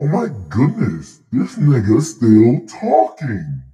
Oh my goodness, this nigga's still talking.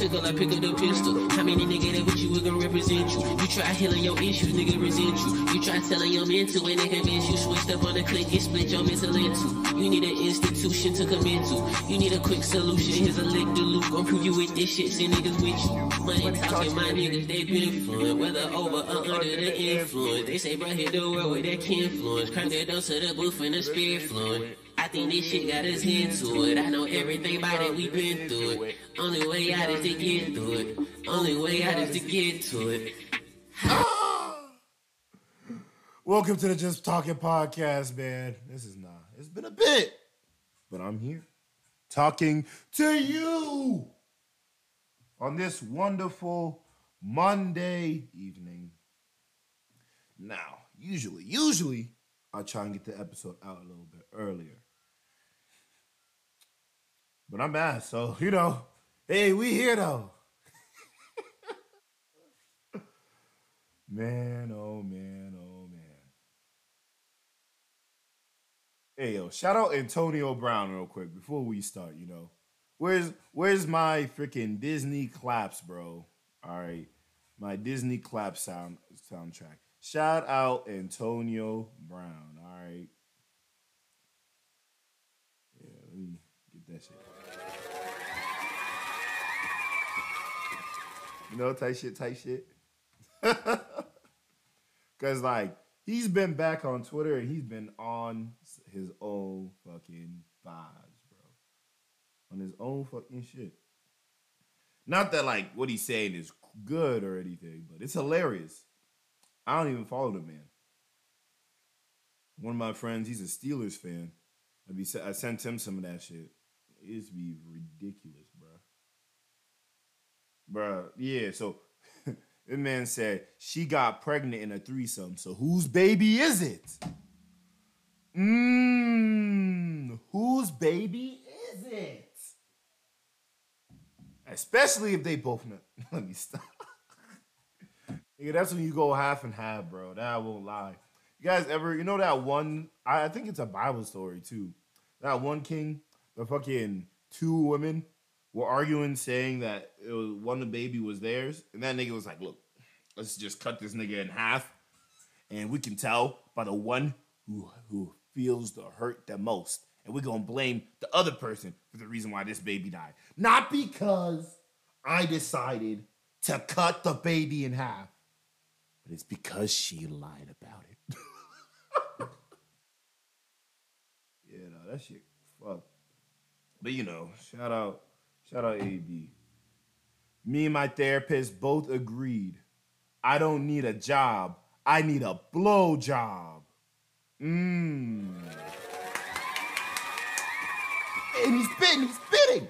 In a bit of a pickle, I pick up the pistol. How many nigga that with you we gon' represent you? You try healing your issues, nigga resent you. You try telling your mental and they convince you. Switched up on the click and split your mental into. You need an institution to commit to. You need a quick solution. Here's a lick to loop. Gon' prove you with this shit. Send niggas with you. Money talking, my niggas, they been fluent. Whether over or under the influence. They say, bro, hit the world with that kin influence. Crank that down to the booth and the spirit fluent. I think this shit got us into it. I know everything about it, we been through it. Only way out is to get through it. Only way out is to get to it. Welcome to the Just Talking Podcast, man. This is not, it's been a bit, but I'm here talking to you on this wonderful Monday evening. Now, usually, usually, I try and get the episode out a little bit earlier. But I'm mad, so, you know, hey, we here though. Man, oh man, oh man. Hey yo, shout out Antonio Brown real quick before we start, you know. Where's where's my freaking Disney claps, bro? All right. My Disney clap sound soundtrack. Shout out Antonio Brown, all right. Yeah, let me get that shit. You know, type shit, type shit. Cause like he's been back on Twitter and he's been on his own fucking vibes, bro. On his own fucking shit. Not that like what he's saying is good or anything, but it's hilarious. I don't even follow the man. One of my friends, he's a Steelers fan. I be I sent him some of that shit. It used to be ridiculous, bro. Yeah, so the man said she got pregnant in a threesome. So whose baby is it? Mmm, whose baby is it? Especially if they both know. Let me stop. Nigga, that's when you go half and half, bro. That I won't lie. You guys ever, you know that one, I think it's a Bible story too. That one king, the fucking two women were arguing, saying that it was one of the baby was theirs, and that nigga was like, "Look, let's just cut this nigga in half, and we can tell by the one who who feels the hurt the most, and we're gonna blame the other person for the reason why this baby died, not because I decided to cut the baby in half, but it's because she lied about it." yeah, no, that shit, fuck. But you know, shout out. Shout out AB. Me and my therapist both agreed. I don't need a job. I need a blow job. Mmm. And he's spitting, he's spitting.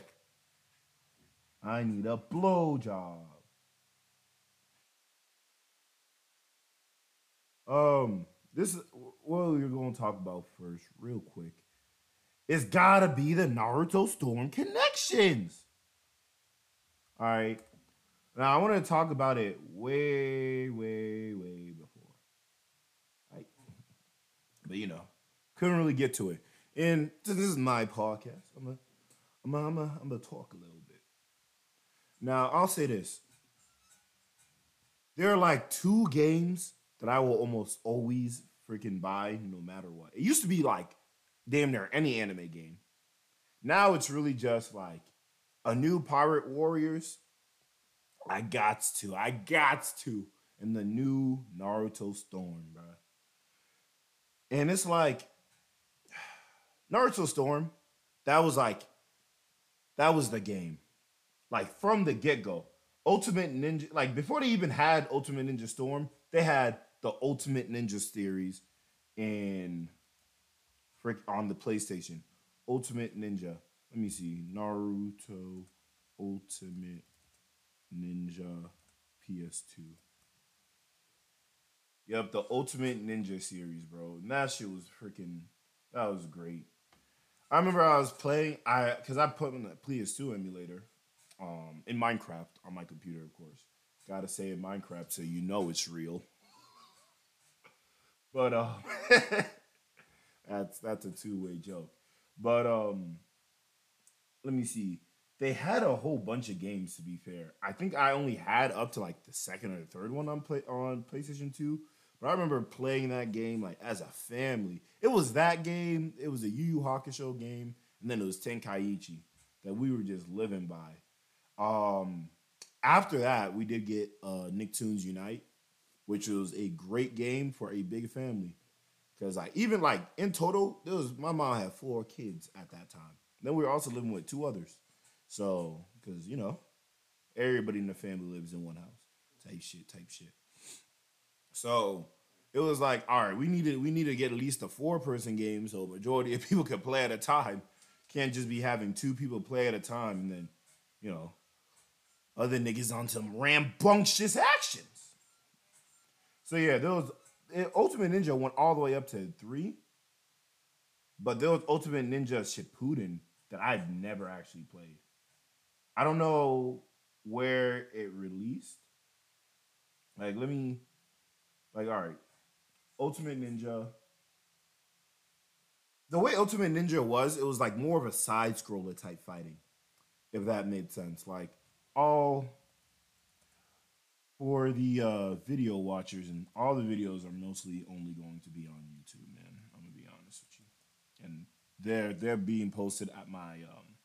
I need a blow job. Um, this is what we're gonna talk about first, real quick. It's gotta be the Naruto Storm connections. All right. Now I want to talk about it way, way, way before. Right. But you know, couldn't really get to it. And this is my podcast. I'm gonna, I'm gonna, I'm gonna, I'm gonna talk a little bit. Now I'll say this. There are like two games that I will almost always freaking buy no matter what. It used to be like damn near any anime game. Now it's really just like a new Pirate Warriors. I got to, I got to, and the new Naruto Storm, bro. And it's like Naruto Storm. That was like, that was the game, like from the get go. Ultimate Ninja, like before they even had Ultimate Ninja Storm, they had the Ultimate Ninja series in frick on the PlayStation. Ultimate Ninja. Let me see. Naruto Ultimate Ninja PS2. Yep, the Ultimate Ninja series, bro. And that shit was freaking. That was great. I remember I was playing. I because I put in the PS2 emulator, um, in Minecraft on my computer, of course. Gotta say in Minecraft so you know it's real. but uh, that's that's a two way joke. But um, let me see. They had a whole bunch of games. To be fair, I think I only had up to like the second or the third one on play on PlayStation Two. But I remember playing that game like as a family. It was that game. It was a Yu Yu Hakusho game, and then it was Tenkaichi that we were just living by. Um, after that, we did get uh, Nicktoons Unite, which was a great game for a big family. Because like even like in total, there was my mom had four kids at that time. Then we were also living with two others. So because you know, everybody in the family lives in one house. Type shit, type shit. So it was like, all right, we needed we need to get at least a four person game so majority of people can play at a time. Can't just be having two people play at a time and then, you know, other niggas on some rambunctious actions. So yeah, there was it, Ultimate Ninja went all the way up to three, but there was Ultimate Ninja Shippuden that I've never actually played. I don't know where it released. Like, let me, like, all right, Ultimate Ninja. The way Ultimate Ninja was, it was like more of a side scroller type fighting, if that made sense. Like, all for the uh, video watchers, and all the videos are mostly only going to be on YouTube, man. I'm gonna be honest with you, and they're they're being posted at my um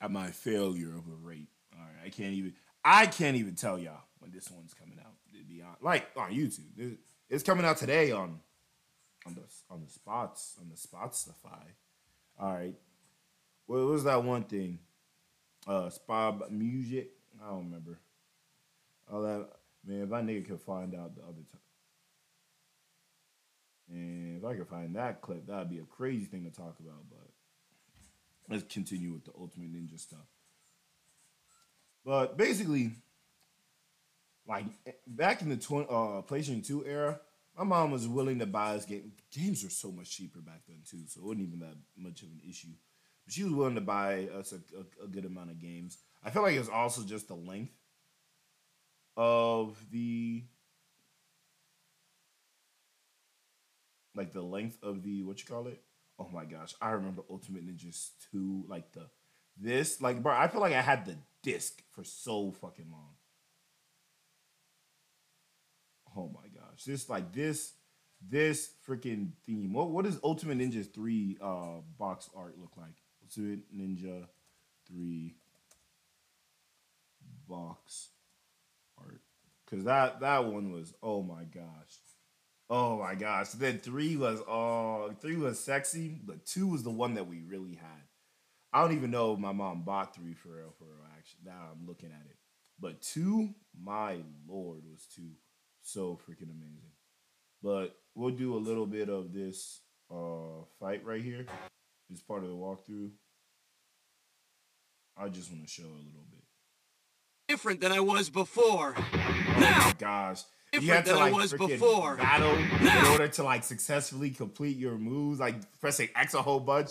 at my failure of a rate. All right, I can't even I can't even tell y'all when this one's coming out. To be like on YouTube, it's coming out today on on the on the spots on the Spotify. All right, what was that one thing? Uh, Spot music. I don't remember. All that man. If my nigga could find out the other time. And if I could find that clip, that'd be a crazy thing to talk about. But let's continue with the Ultimate Ninja stuff. But basically, like back in the tw- uh, PlayStation 2 era, my mom was willing to buy us game. Games were so much cheaper back then too, so it wasn't even that much of an issue. But she was willing to buy us a, a, a good amount of games. I feel like it was also just the length of the like the length of the what you call it. Oh my gosh, I remember Ultimate Ninjas 2, like the this, like bro, I feel like I had the disc for so fucking long. Oh my gosh. This like this this freaking theme. What what does Ultimate Ninja 3 uh box art look like? Ultimate Ninja 3 box art. Cause that that one was oh my gosh. Oh my gosh. Then three was all oh three was sexy, but two was the one that we really had. I don't even know if my mom bought three for real, for real. Actually, now I'm looking at it. But two, my lord, was two so freaking amazing. But we'll do a little bit of this uh fight right here. This part of the walkthrough. I just want to show a little bit. different than I was before. Oh Now, my gosh. You different had to than I like was before. battle in order to like successfully complete your moves, like pressing X a whole bunch.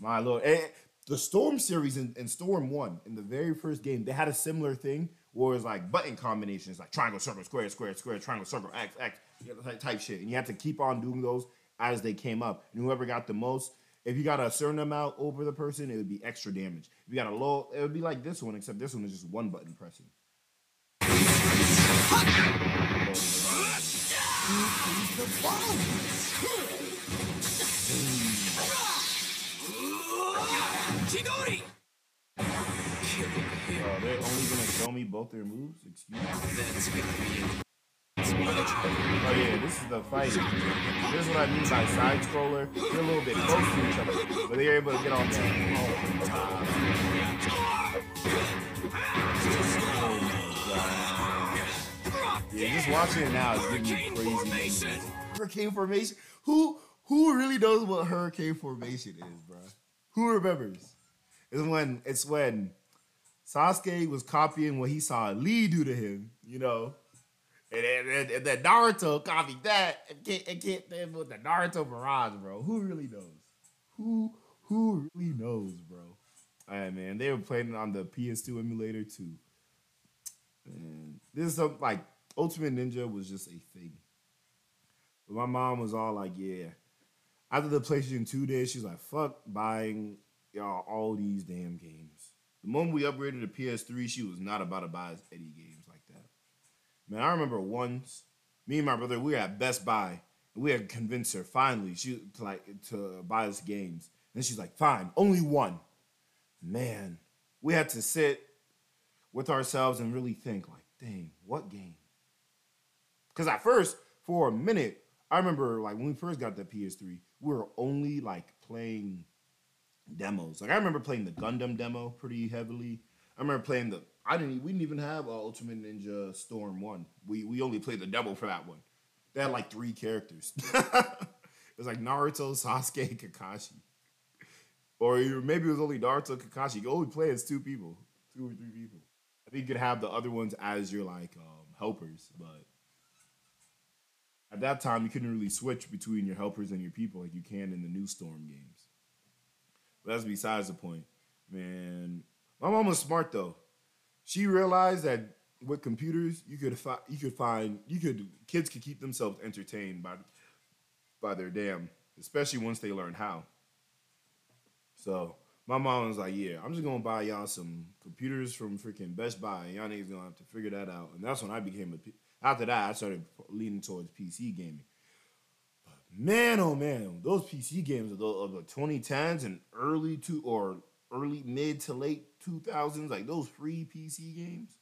My lord. And the Storm series in, in Storm 1, in the very first game, they had a similar thing where it was like button combinations, like triangle, circle, square, square, square, triangle, circle, X, X, type- type shit. And you had to keep on doing those as they came up. And whoever got the most, if you got a certain amount over the person, it would be extra damage. If you got a low, it would be like this one, except this one is just one button pressing. Chidori! Uh, they're only gonna show me both their moves. Excuse me. That's gonna be it. Oh yeah, this is the fight. This is what I mean by side scroller. They're a little bit close to each other, but they're able to get on there. Oh Yeah, just watching it now is giving me crazy. formation. Hurricane formation. Who who really knows what hurricane formation is, bro? Who remembers? It's when it's when Sasuke was copying what he saw Lee do to him, you know. And then, and, and then Naruto copied that and can't, and can't with the Naruto Mirage, bro. Who really knows? Who who really knows, bro? All right, man. They were playing on the PS2 emulator too. And this is something like Ultimate Ninja was just a thing. But my mom was all like, yeah. After the PlayStation 2 days, she's like, fuck buying y'all all these damn games. The moment we upgraded to PS3, she was not about to buy any games like that. Man, I remember once, me and my brother, we were at Best Buy, and we had convinced her finally she to like to buy us games. And she's like, fine, only one. Man, we had to sit with ourselves and really think, like, dang, what game? Because at first, for a minute, I remember like when we first got the PS3, we were only like playing demos. Like I remember playing the Gundam demo pretty heavily. I remember playing the I didn't we didn't even have uh, Ultimate Ninja Storm one. We we only played the demo for that one. They had like three characters. it was like Naruto, Sasuke, Kakashi, or maybe it was only Naruto, Kakashi. You only play as two people, two or three people. I think you could have the other ones as your like um, helpers, but at that time you couldn't really switch between your helpers and your people like you can in the new Storm games. But that's besides the point, man. My mom was smart though. She realized that with computers, you could fi- you could find you could kids could keep themselves entertained by by their damn, especially once they learn how. So my mom was like, "Yeah, I'm just gonna buy y'all some computers from freaking Best Buy, and y'all niggas gonna have to figure that out." And that's when I became a. After that, I started leaning towards PC gaming. But man, oh man, those PC games of the, of the 2010s and early to or early mid to late 2000s, like those free PC games.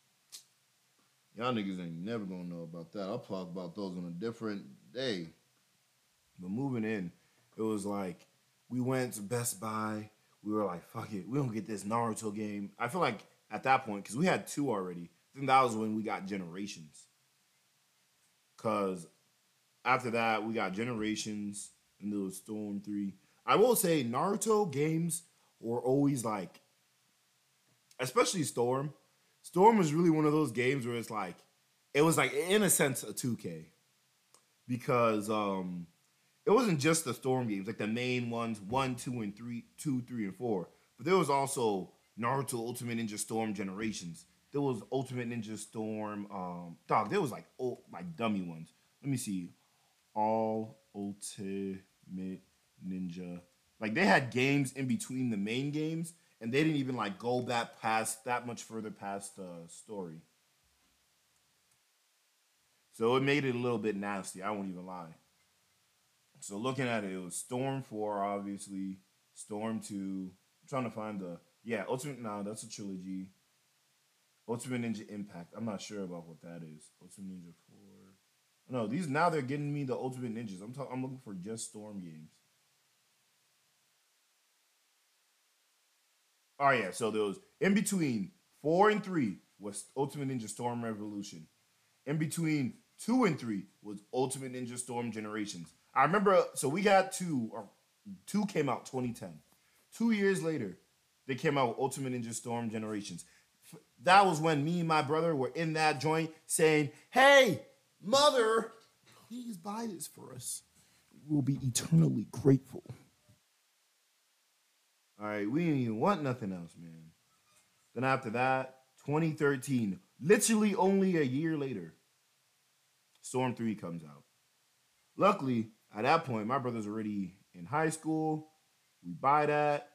Y'all niggas ain't never gonna know about that. I'll talk about those on a different day. But moving in, it was like we went to Best Buy. We were like, fuck it, we don't get this Naruto game. I feel like at that point, because we had two already, I think that was when we got Generations. Because after that, we got Generations and there was Storm 3. I will say, Naruto games were always like, especially Storm. Storm was really one of those games where it's like, it was like, in a sense, a 2K. Because, um, it wasn't just the Storm games, like the main ones, one, two, and three, two, three, and four. But there was also Naruto Ultimate Ninja Storm Generations. There was Ultimate Ninja Storm. Um, dog, there was like oh, like dummy ones. Let me see. All Ultimate Ninja. Like they had games in between the main games, and they didn't even like go that past that much further past the story. So it made it a little bit nasty. I won't even lie. So looking at it, it was Storm 4, obviously, Storm 2. I'm trying to find the yeah, Ultimate no, that's a trilogy. Ultimate Ninja Impact. I'm not sure about what that is. Ultimate Ninja 4. No, these now they're getting me the Ultimate Ninjas. I'm talking I'm looking for just Storm games. Oh yeah, so those in between four and three was Ultimate Ninja Storm Revolution. In between two and three was Ultimate Ninja Storm Generations. I remember, so we got two, or two came out 2010. Two years later, they came out with Ultimate Ninja Storm Generations. That was when me and my brother were in that joint saying, Hey, mother, please buy this for us. We'll be eternally grateful. All right, we didn't even want nothing else, man. Then after that, 2013, literally only a year later, Storm 3 comes out. Luckily, at that point, my brother's already in high school. We buy that,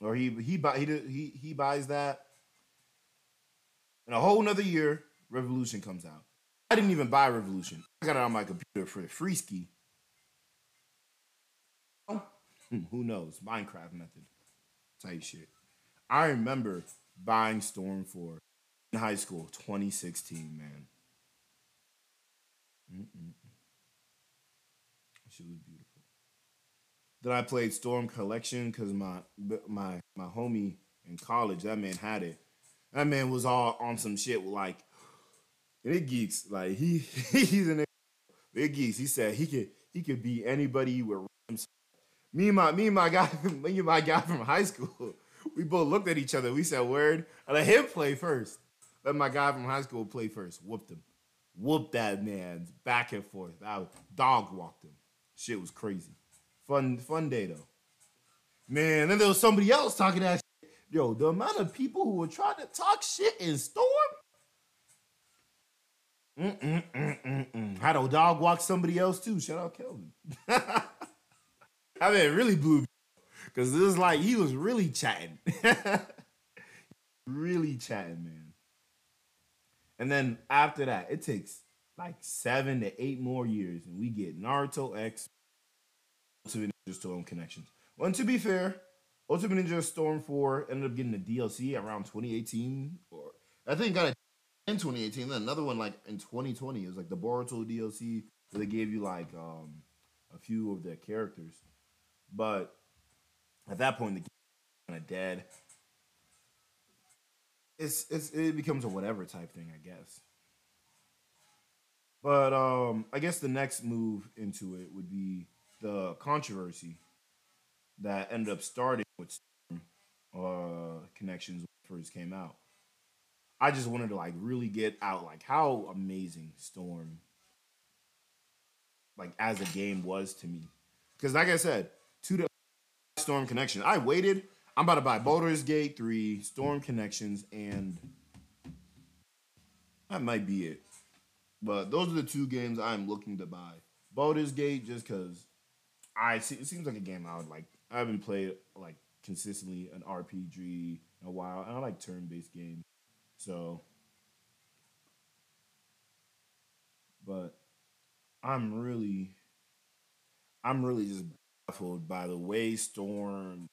or he he buy he he he buys that. In a whole nother year, Revolution comes out. I didn't even buy Revolution. I got it on my computer for free ski. Oh, hmm, who knows? Minecraft method type shit. I remember buying Storm 4 in high school, 2016, man. Mm-mm. She was beautiful. Then I played Storm Collection because my my my homie in college, that man had it. That man was all on some shit like it geeks. Like he he's an big geeks. He said he could he could be anybody with rims. Me and my me and my guy me and my guy from high school we both looked at each other. We said, "Word." Let him play first. Let my guy from high school play first. Whooped him. Whooped that man back and forth. I dog walked him. Shit was crazy. Fun, fun day though. Man, then there was somebody else talking that. Yo, the amount of people who were trying to talk shit in Storm. Mm-mm-mm-mm-mm. Had a dog walk somebody else too. Shout out Kelvin. I mean, it really blew. Because this is like he was really chatting. really chatting, man. And then after that, it takes like seven to eight more years, and we get Naruto X Ultimate Ninja Storm connections. Well, and to be fair, Ultimate Ninja Storm 4 ended up getting a DLC around 2018, or I think got it in 2018. Then another one like in 2020. It was like the Boruto DLC where they gave you like um a few of their characters. But at that point, the game kind of dead. It's it's it becomes a whatever type thing, I guess. But um, I guess the next move into it would be the controversy that ended up starting with Storm, uh, connections when first came out. I just wanted to like really get out like how amazing Storm like as a game was to me. Because like I said, to the Storm Connection, I waited. I'm about to buy Baldur's Gate 3, Storm Connections, and that might be it. But those are the two games I'm looking to buy. Baldur's Gate just because I see it seems like a game I would like. I haven't played like consistently an RPG in a while, and I like turn-based games. So, but I'm really, I'm really just baffled by the way Storm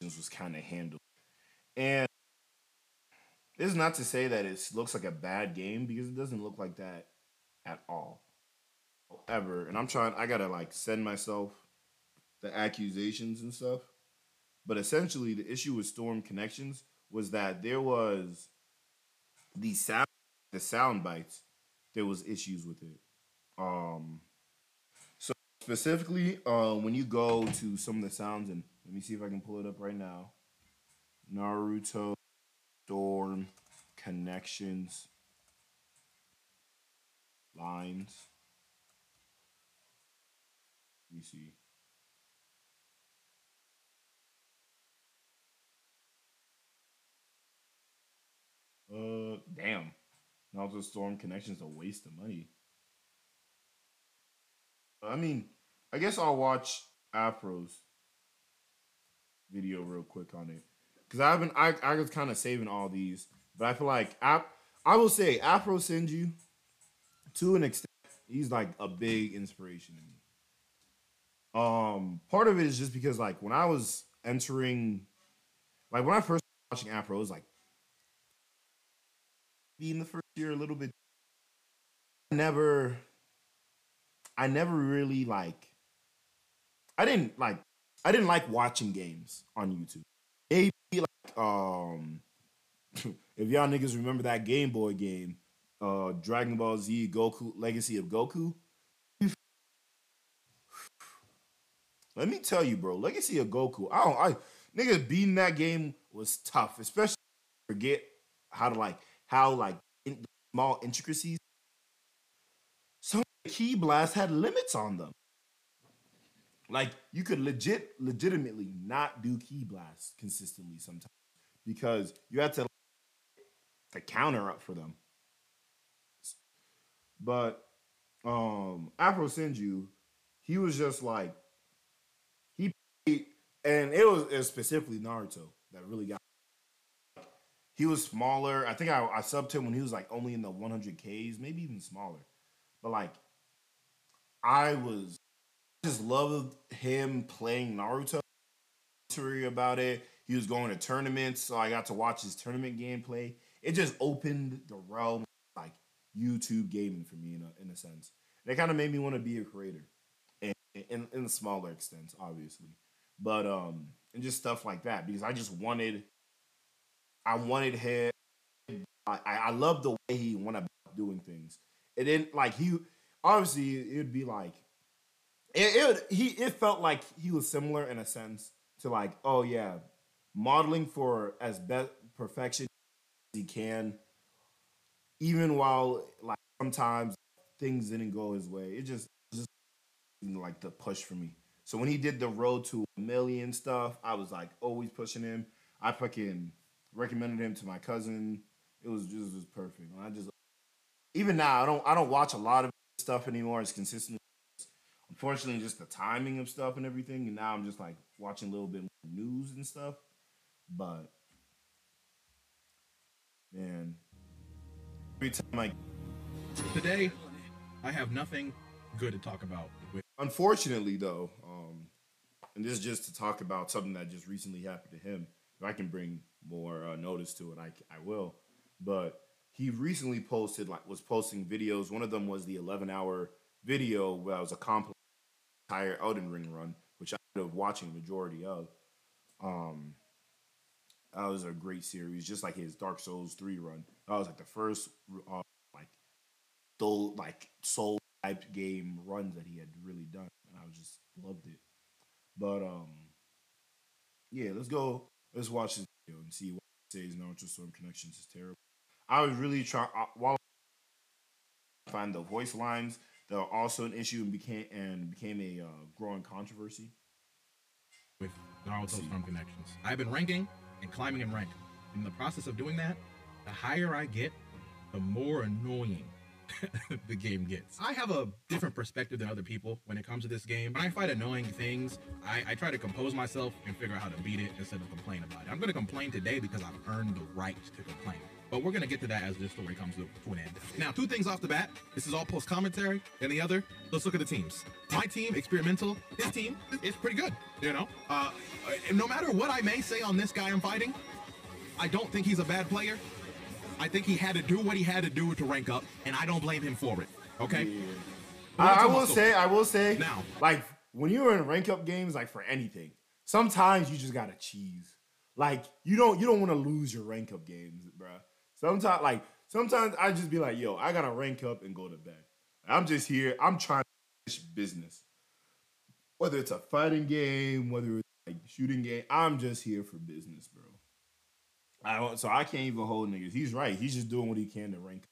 was kind of handled. And this is not to say that it looks like a bad game because it doesn't look like that at all. However, and I'm trying, I gotta like send myself the accusations and stuff. But essentially, the issue with Storm Connections was that there was the sound, the sound bites. There was issues with it. Um, so specifically, uh, when you go to some of the sounds, and let me see if I can pull it up right now. Naruto Storm Connections lines. Let me see. Uh, damn. Naruto Storm Connections is a waste of money. I mean, I guess I'll watch Afro's video real quick on it because I've been I I was kind of saving all these, but I feel like I I will say Afro Senju to an extent he's like a big inspiration to me. Um, part of it is just because like when I was entering, like when I first watching Afro, it was like in the first year a little bit. I Never, I never really like. I didn't like. I didn't like watching games on YouTube. Maybe like um, if y'all niggas remember that Game Boy game, uh, Dragon Ball Z Goku Legacy of Goku. Let me tell you, bro, Legacy of Goku. I don't. I niggas beating that game was tough, especially forget how to like how like in, small intricacies. Some ki blasts had limits on them. Like you could legit, legitimately not do ki blasts consistently sometimes because you had to the counter up for them. But um Afro Senju, he was just like he and it was, it was specifically Naruto that really got he was smaller. I think I, I subbed him when he was like only in the 100Ks, maybe even smaller. But like, I was just loved him playing Naruto. About it, he was going to tournaments, so I got to watch his tournament gameplay. It just opened the realm like YouTube gaming for me in a in a sense. It kind of made me want to be a creator, and in in smaller extent, obviously, but um, and just stuff like that because I just wanted I wanted him. I, I love the way he went about doing things. And didn't like he obviously it'd be like it, it he it felt like he was similar in a sense to like oh yeah modeling for as best perfection as he can, even while like sometimes things didn't go his way. It just just like the push for me. So when he did the road to a million stuff, I was like always pushing him. I fucking recommended him to my cousin. It was just was perfect. And I just even now I don't I don't watch a lot of stuff anymore as consistently. Unfortunately, just the timing of stuff and everything. And now I'm just like watching a little bit more news and stuff. But man, every time I Today, I have nothing good to talk about. With Unfortunately, though, um, and this is just to talk about something that just recently happened to him. If I can bring more uh, notice to it, I, I will. But he recently posted like was posting videos. One of them was the 11 hour video where I was a complete entire Elden Ring run, which I ended up watching majority of. Um, that was a great series, just like his Dark Souls 3 run. That was like the first uh, like soul like soul type game runs that he had really done, and I just loved it. But um, yeah, let's go. Let's watch this video and see what it says. Naruto Storm Connections is terrible. I was really trying while find the voice lines that are also an issue and became and became a uh, growing controversy. with Naruto Storm Connections. I've been ranking and climbing in rank. In the process of doing that, the higher I get, the more annoying the game gets. I have a different perspective than other people when it comes to this game. When I fight annoying things, I, I try to compose myself and figure out how to beat it instead of complain about it. I'm going to complain today because I've earned the right to complain. But we're going to get to that as this story comes to, an end. Now, two things off the bat. This is all post commentary. And the other, let's look at the teams. My team, Experimental, his team is pretty good. You know, uh, no matter what I may say on this guy I'm fighting, I don't think he's a bad player. I think he had to do what he had to do to rank up, and I don't blame him for it. Okay? But I, I will say, I will say, Now. like when you're in rank up games, like for anything, sometimes you just gotta cheese. Like you don't, you don't want to lose your rank up games, bro. Sometimes, like sometimes I just be like, yo, I gotta rank up and go to bed. I'm just here. I'm trying to finish business. Whether it's a fighting game, whether it's like shooting game, I'm just here for business, bro. I so I can't even hold niggas. He's right. He's just doing what he can to rank.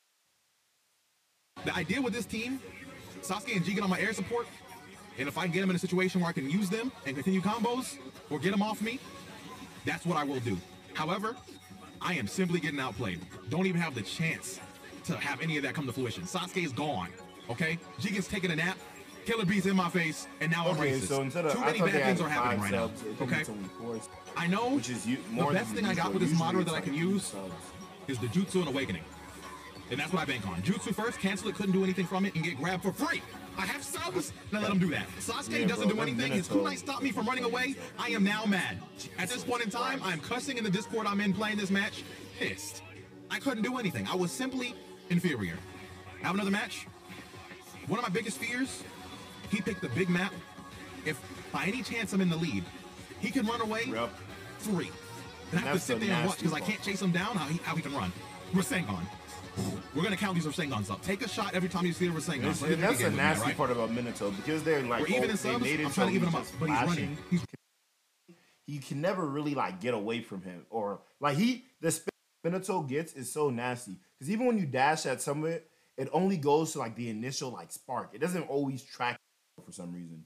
The idea with this team, Sasuke and get on my air support, and if I can get them in a situation where I can use them and continue combos or get them off me, that's what I will do. However, I am simply getting outplayed. Don't even have the chance to have any of that come to fruition. Sasuke is gone. Okay, Jigen's taking a nap. Killer Bee's in my face, and now I'm Okay, racist. so instead of Too many bad things are happening right now. subs, I think Okay, I know which is the best thing I got with this it's that I can use subs. is the Jutsu and Awakening. And that's what I bank on. Jutsu first, cancel it, couldn't do anything from it, and get grabbed for free. I have subs, now let him do that. Sasuke Yeah, doesn't bro, do anything. His kunai stopped me from running away. I am now mad. At this point in time, I'm cussing in the Discord I'm in playing this match, pissed. I couldn't do anything. I was simply inferior. Have another match? One of my biggest fears, he picked the big map. If by any chance I'm in the lead, he can run away Yep. free. And I have to sit there and watch because I can't chase him down how he, how he can run. Rasengan. We're gonna count these Rasengans up. Take a shot every time you see a Rasengan. That's the nasty right? part about Minato because they're like even oh, in subs. made I'm trying to even him up, but he's running. He's You can never really like get away from him or like he the spin Minato gets is so nasty because even when you dash at some of it, it only goes to like the initial like spark. It doesn't always track for some reason.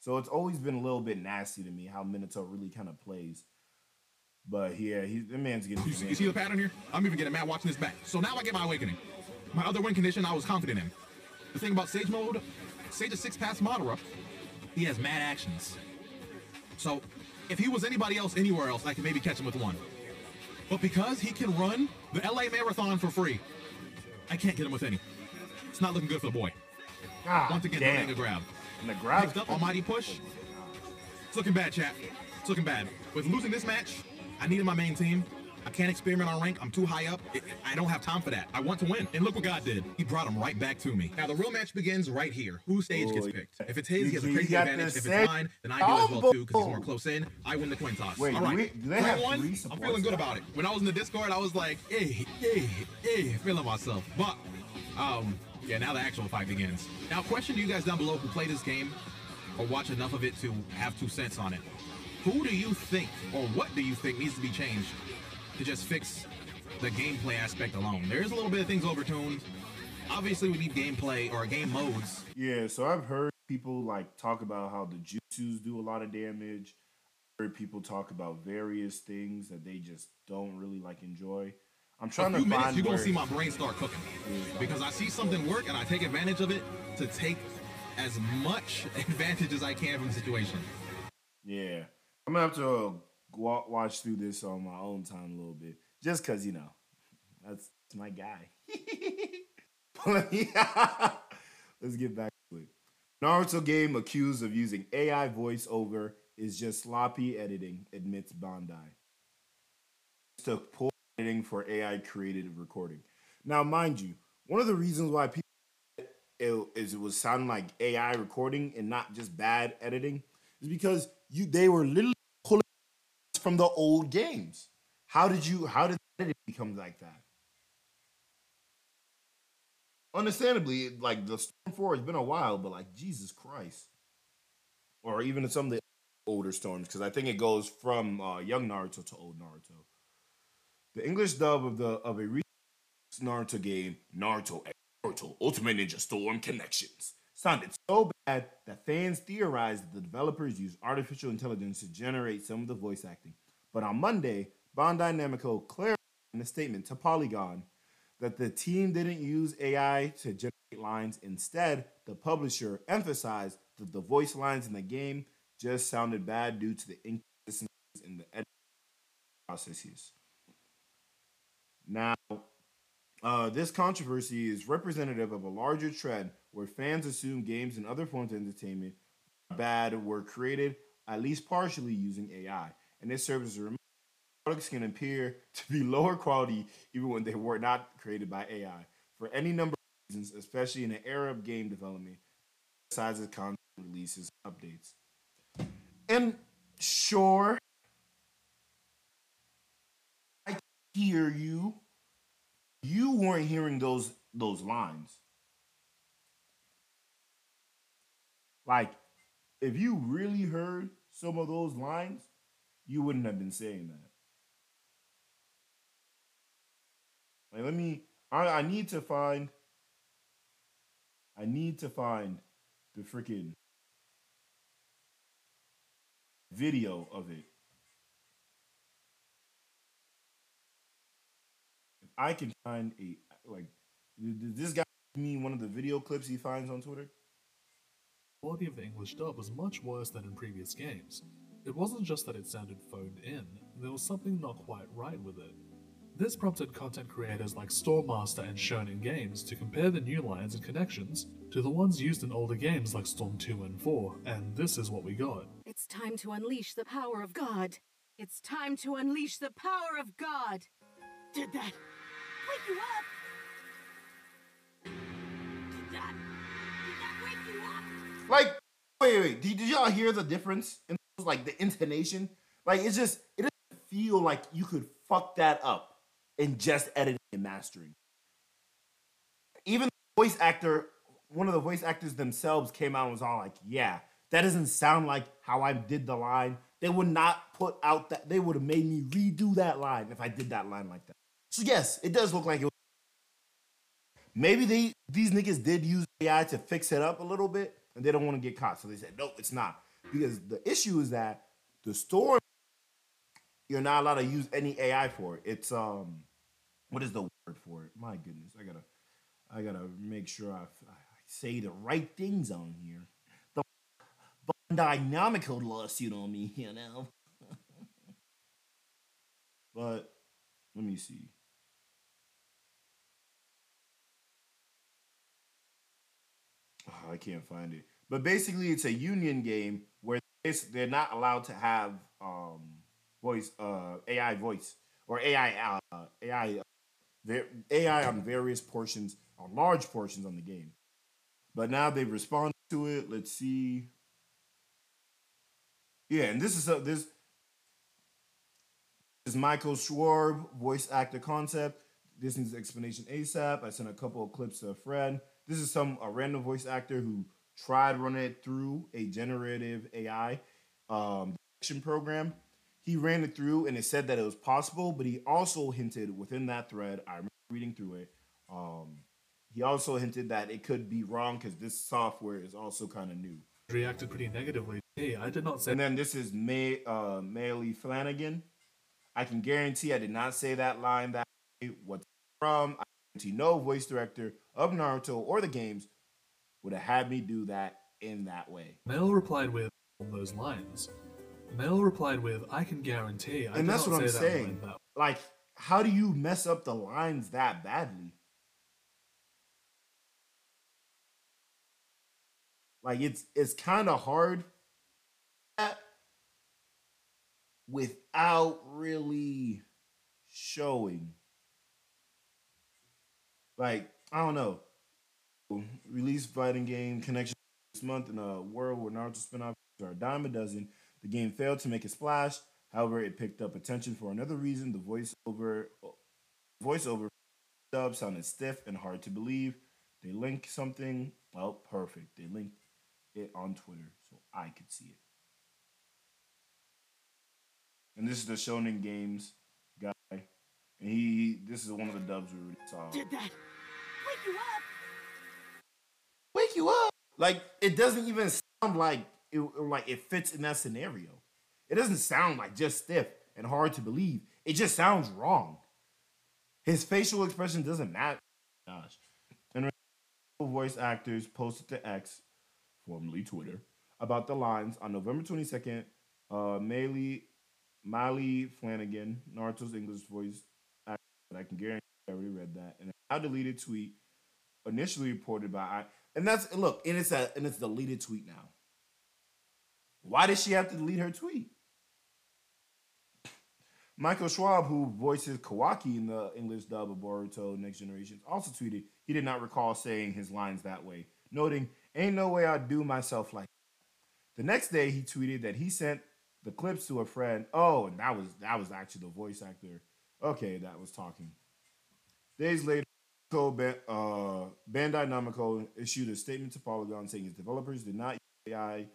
So it's always been a little bit nasty to me how Minato really kind of plays. But yeah, he the man's getting. You see, you see the pattern here? I'm even getting mad watching this back. So now I get my awakening. My other win condition I was confident in. The thing about Sage mode, Sage is Six Paths Madara. He has mad actions. So if he was anybody else anywhere else, I could maybe catch him with one. But because he can run the LA Marathon for free, I can't get him with any. It's not looking good for the boy. God Once again, damn. a grab. And the grab Next up, Almighty Push. It's looking bad, chat. It's looking bad. With losing this match, I needed my main team. I can't experiment on rank. I'm too high up. It- I don't have time for that. I want to win. And look what God did. He brought him right back to me. Now, the real match begins right here. Whose stage gets picked? If it's his, he has a crazy advantage. If it's mine, then I do as well too, because he's more close in. I win the coin toss. Wait, All right. we- do they have one, I'm feeling good about it. When I was in the Discord, I was like, hey, hey, hey, feeling myself. But, um, yeah, now the actual fight begins. Now, question to you guys down below who play this game or watch enough of it to have two cents on it. who do you think, or what do you think needs to be changed to just fix the gameplay aspect alone? There's a little bit of things overtuned. Obviously, we need gameplay or game modes. Yeah, so I've heard people like talk about how the jutsus do a lot of damage. I've Heard people talk about various things that they just don't really like enjoy. I'm A trying few to minutes, find you're gonna see my brain start cooking because I see something work and I take advantage of it to take as much advantage as I can from the situation. Yeah, I'm gonna have to uh, watch through this on my own time a little bit, just cause you know that's, that's my guy. Let's get back to it. Naruto game accused of using AI voiceover is just sloppy editing, admits Bandai. Took poor editing for AI created recording. Now, mind you, one of the reasons why people it, is it was sounding like AI recording and not just bad editing is because you they were literally pulling from the old games. How did you how did it become like that? Understandably, like the Storm 4 has been a while, but like Jesus Christ. Or even some of the older storms, because I think it goes from uh, young Naruto to old Naruto. The English dub of the of a recent Naruto game, Naruto Naruto Ultimate Ninja Storm Connections, sounded so bad that fans theorized that the developers used artificial intelligence to generate some of the voice acting. But on Monday, Bandai Namco clarified in a statement to Polygon that the team didn't use AI to generate lines. Instead, the publisher emphasized that the voice lines in the game just sounded bad due to the inconsistencies in the editing processes. Now, uh, this controversy is representative of a larger trend where fans assume games and other forms of entertainment bad were created at least partially using AI, and this serves as a reminder products can appear to be lower quality even when they were not created by AI for any number of reasons, especially in an era of game development, its content releases updates. And sure, I hear you. You weren't hearing those those lines. Like, if you really heard some of those lines, you wouldn't have been saying that. Like, let me. I, I need to find. I need to find the freaking video of it. I can find a like, this guy give me one of the video clips he finds on Twitter? quality of the English dub was much worse than in previous games. It wasn't just that it sounded phoned in, there was something not quite right with it. This prompted content creators like Stormmaster and Shonen Games to compare the new lines and connections to the ones used in older games like Storm 2 and 4, and this is what we got. It's time to unleash the power of God. It's time to unleash the power of God. Did that wake you up? Did that? Did that wake you up? Like, wait, wait, did, did y'all hear the difference in like the intonation? Like, it's just it doesn't feel like you could fuck that up in just editing and mastering. Even the voice actor, one of the voice actors themselves came out and was all like, "Yeah, that doesn't sound like how I did the line. They would not put out that. They would have made me redo that line if I did that line like that." So yes, it does look like it. Was, maybe they these niggas did use AI to fix it up a little bit, and they don't want to get caught. So they said, "Nope, it's not." Because the issue is that the store you're not allowed to use any AI for it. It's um, what is the word for it? My goodness, I gotta, I gotta make sure I, I say the right things on here. The dynamical lawsuit on me, you know. but let me see. Oh, I can't find it. But basically, it's a union game where they're not allowed to have um, voice, uh, AI voice or AI, uh, AI, uh, AI on various portions, on large portions on the game. But now they've responded to it. Let's see. Yeah, and this is a, this is Michael Schwarb, voice actor concept. This needs explanation ASAP. I sent a couple of clips to a friend. This is some a random voice actor who tried running it through a generative AI. Um, program. He ran it through and it said that it was possible, but he also hinted within that thread, I remember reading through it, um, he also hinted that it could be wrong because this software is also kind of new. reacted pretty negatively. Hey, I did not say And then this is May uh Maile Flanagan. I can guarantee I did not say that line that. What's from? I guarantee no voice director of Naruto or the games would have had me do that in that way. Mel replied with those lines. Mel replied with, "I can guarantee." I And that's what I'm say that saying. line Like, how do you mess up the lines that badly? Like it's it's kind of hard without really showing. Like, I don't know. Release fighting game connection this month in a world where Naruto spin-offs are a dime a dozen. The game failed to make a splash. However, it picked up attention for another reason. The voiceover voiceover dub sounded stiff and hard to believe. They link something. Well, perfect. They linked it on Twitter so I could see it. And this is the Shonen Games guy. And he this is one of the dubs we already saw. Uh, Did that wake you up? Wake you up. Like it doesn't even sound like it like it fits in that scenario. It doesn't sound like just stiff and hard to believe. It just sounds wrong. His facial expression doesn't match. Gosh. And voice actors posted to X, formerly Twitter, about the lines on November 22nd. Uh, Maile, Maile Flanagan, Naruto's English voice actor, I can guarantee I already read that. And a deleted tweet initially reported by I and that's look, and it's a and it's deleted tweet now. Why did she have to delete her tweet? Michael Schwab, who voices Kawaki in the English dub of Boruto Next Generation, also tweeted he did not recall saying his lines that way, noting, Ain't no way I'd do myself like that. The next day he tweeted that he sent the clips to a friend. Oh, and that was that was actually the voice actor. Okay, that was talking. Days later, uh, Bandai Namco issued a statement to Polygon saying its developers did not use AI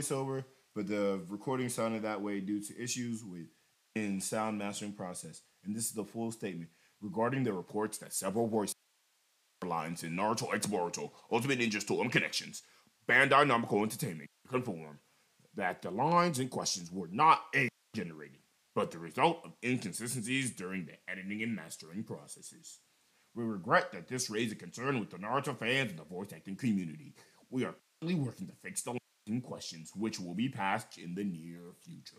voiceover, but the recording sounded that way due to issues with in sound mastering process. And this is the full statement regarding the reports that several voice lines in Naruto X Boruto Ultimate Ninja Storm Connections, Bandai Namco Entertainment confirmed that the lines in questions were not AI generated, but the result of inconsistencies during the editing and mastering processes. We regret that this raised a concern with the Naruto fans and the voice acting community. We are currently working to fix the questions, which will be passed in the near future.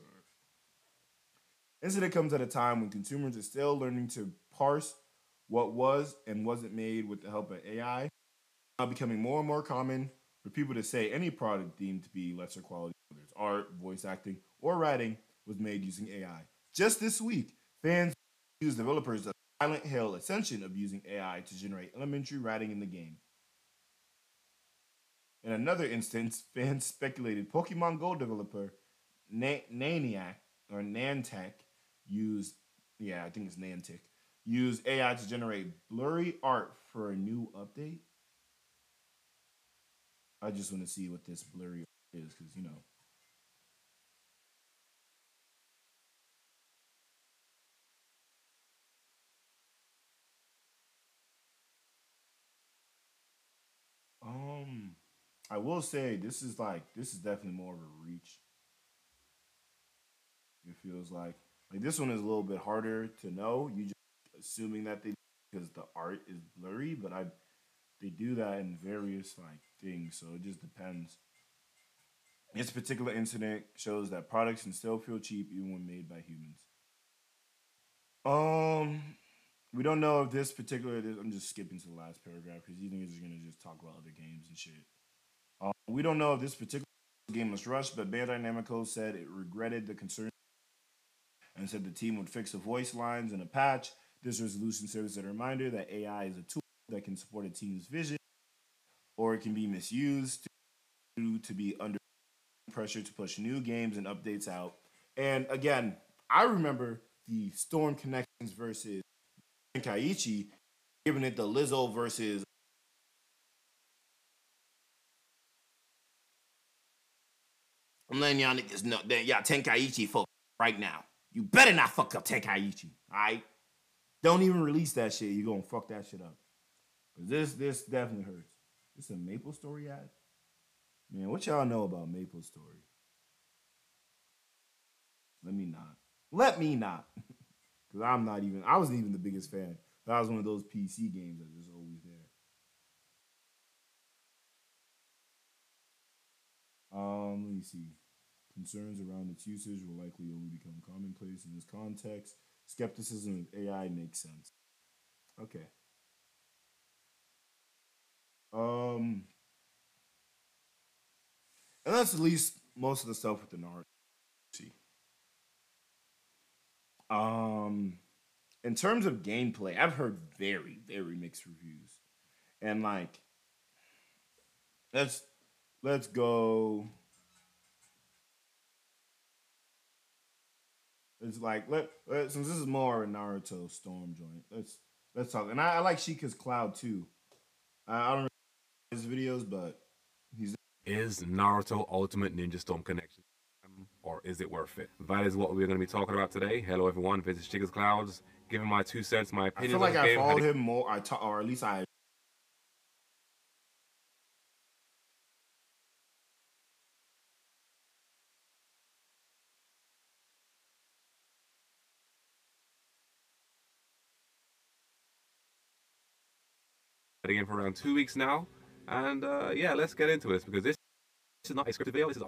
Incident comes at a time when consumers are still learning to parse what was and wasn't made with the help of AI. Now becoming more and more common for people to say any product deemed to be lesser quality, whether it's art, voice acting, or writing, was made using AI. Just this week, fans accused developers Silent Hill Ascension of using AI to generate elementary writing in the game. In another instance, fans speculated Pokemon Go developer Na- Naniac or Nantech used, yeah, I think it's Nantic, used AI to generate blurry art for a new update. I just want to see what this blurry is because, you know. Um, I will say this is like this is definitely more of a reach. It feels like like this one is a little bit harder to know. You just assuming that they because the art is blurry, but I they do that in various like things, so it just depends. This particular incident shows that products can still feel cheap even when made by humans. Um, we don't know if this particular. I'm just skipping to the last paragraph because you think it's just gonna just talk about other games and shit. We don't know if this particular game was rushed, but Bandai Namco said it regretted the concern and said the team would fix the voice lines in a patch. This resolution serves as a reminder that AI is a tool that can support a team's vision, or it can be misused to, to be under pressure to push new games and updates out. And again, I remember the Storm Connections versus Kaiichi giving it the Lizzo versus y'all niggas know that y'all Tenkaichi folk right now. You better not fuck up Tenkaichi, alright? Don't even release that shit. You're gonna fuck that shit up. Cause this this definitely hurts. This a Maple Story ad? Man, what y'all know about Maple Story? Let me not. Let me not. Cause I'm not even I wasn't even the biggest fan. That was one of those PC games that was always there. Um, let me see. Concerns around its usage will likely only become commonplace in this context. Skepticism of AI makes sense. Okay. Um, and that's at least most of the stuff with the. See. Um, in terms of gameplay, I've heard very, very mixed reviews, and like, let's let's go. It's like let, let since this is more a Naruto Storm joint. Let's let's talk. And I, I like Sheikah's Cloud too. I, I don't his videos, but he's Is Naruto Ultimate Ninja Storm Connection or is it worth it? That is what we're going to be talking about today. Hello everyone, this is Chickens Clouds. Giving my two cents, my I opinion feel like I game. followed him more. I ta- or at least I again for around two weeks now. And uh, yeah, let's get into this because this, this is not a scripted video. This is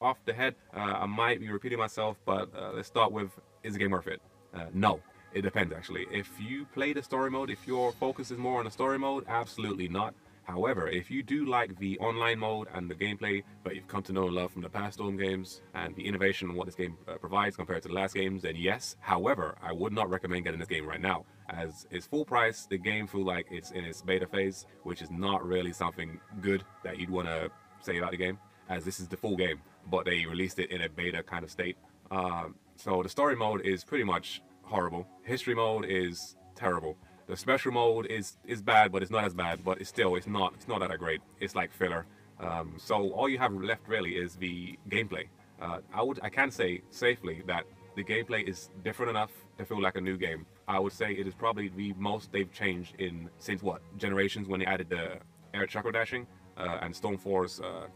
off the head. Uh, I might be repeating myself, but uh, let's start with is the game worth it? Uh, no, it depends actually. If you play the story mode, if your focus is more on the story mode, absolutely not. However, if you do like the online mode and the gameplay, but you've come to know and love from the past Storm games and the innovation and what this game uh, provides compared to the last games, then yes. However, I would not recommend getting this game right now, as it's full price. The game feel like it's in its beta phase, which is not really something good that you'd want to say about the game, as this is the full game, but they released it in a beta kind of state. Um, so the story mode is pretty much horrible. History mode is terrible. The special mode is is bad, but it's not as bad. But it's still it's not it's not that great. It's like filler. Um, so all you have left really is the gameplay. Uh, I would I can say safely that the gameplay is different enough to feel like a new game. I would say it is probably the most they've changed in since what generations when they added the air chakra dashing uh, and Storm 4 uh,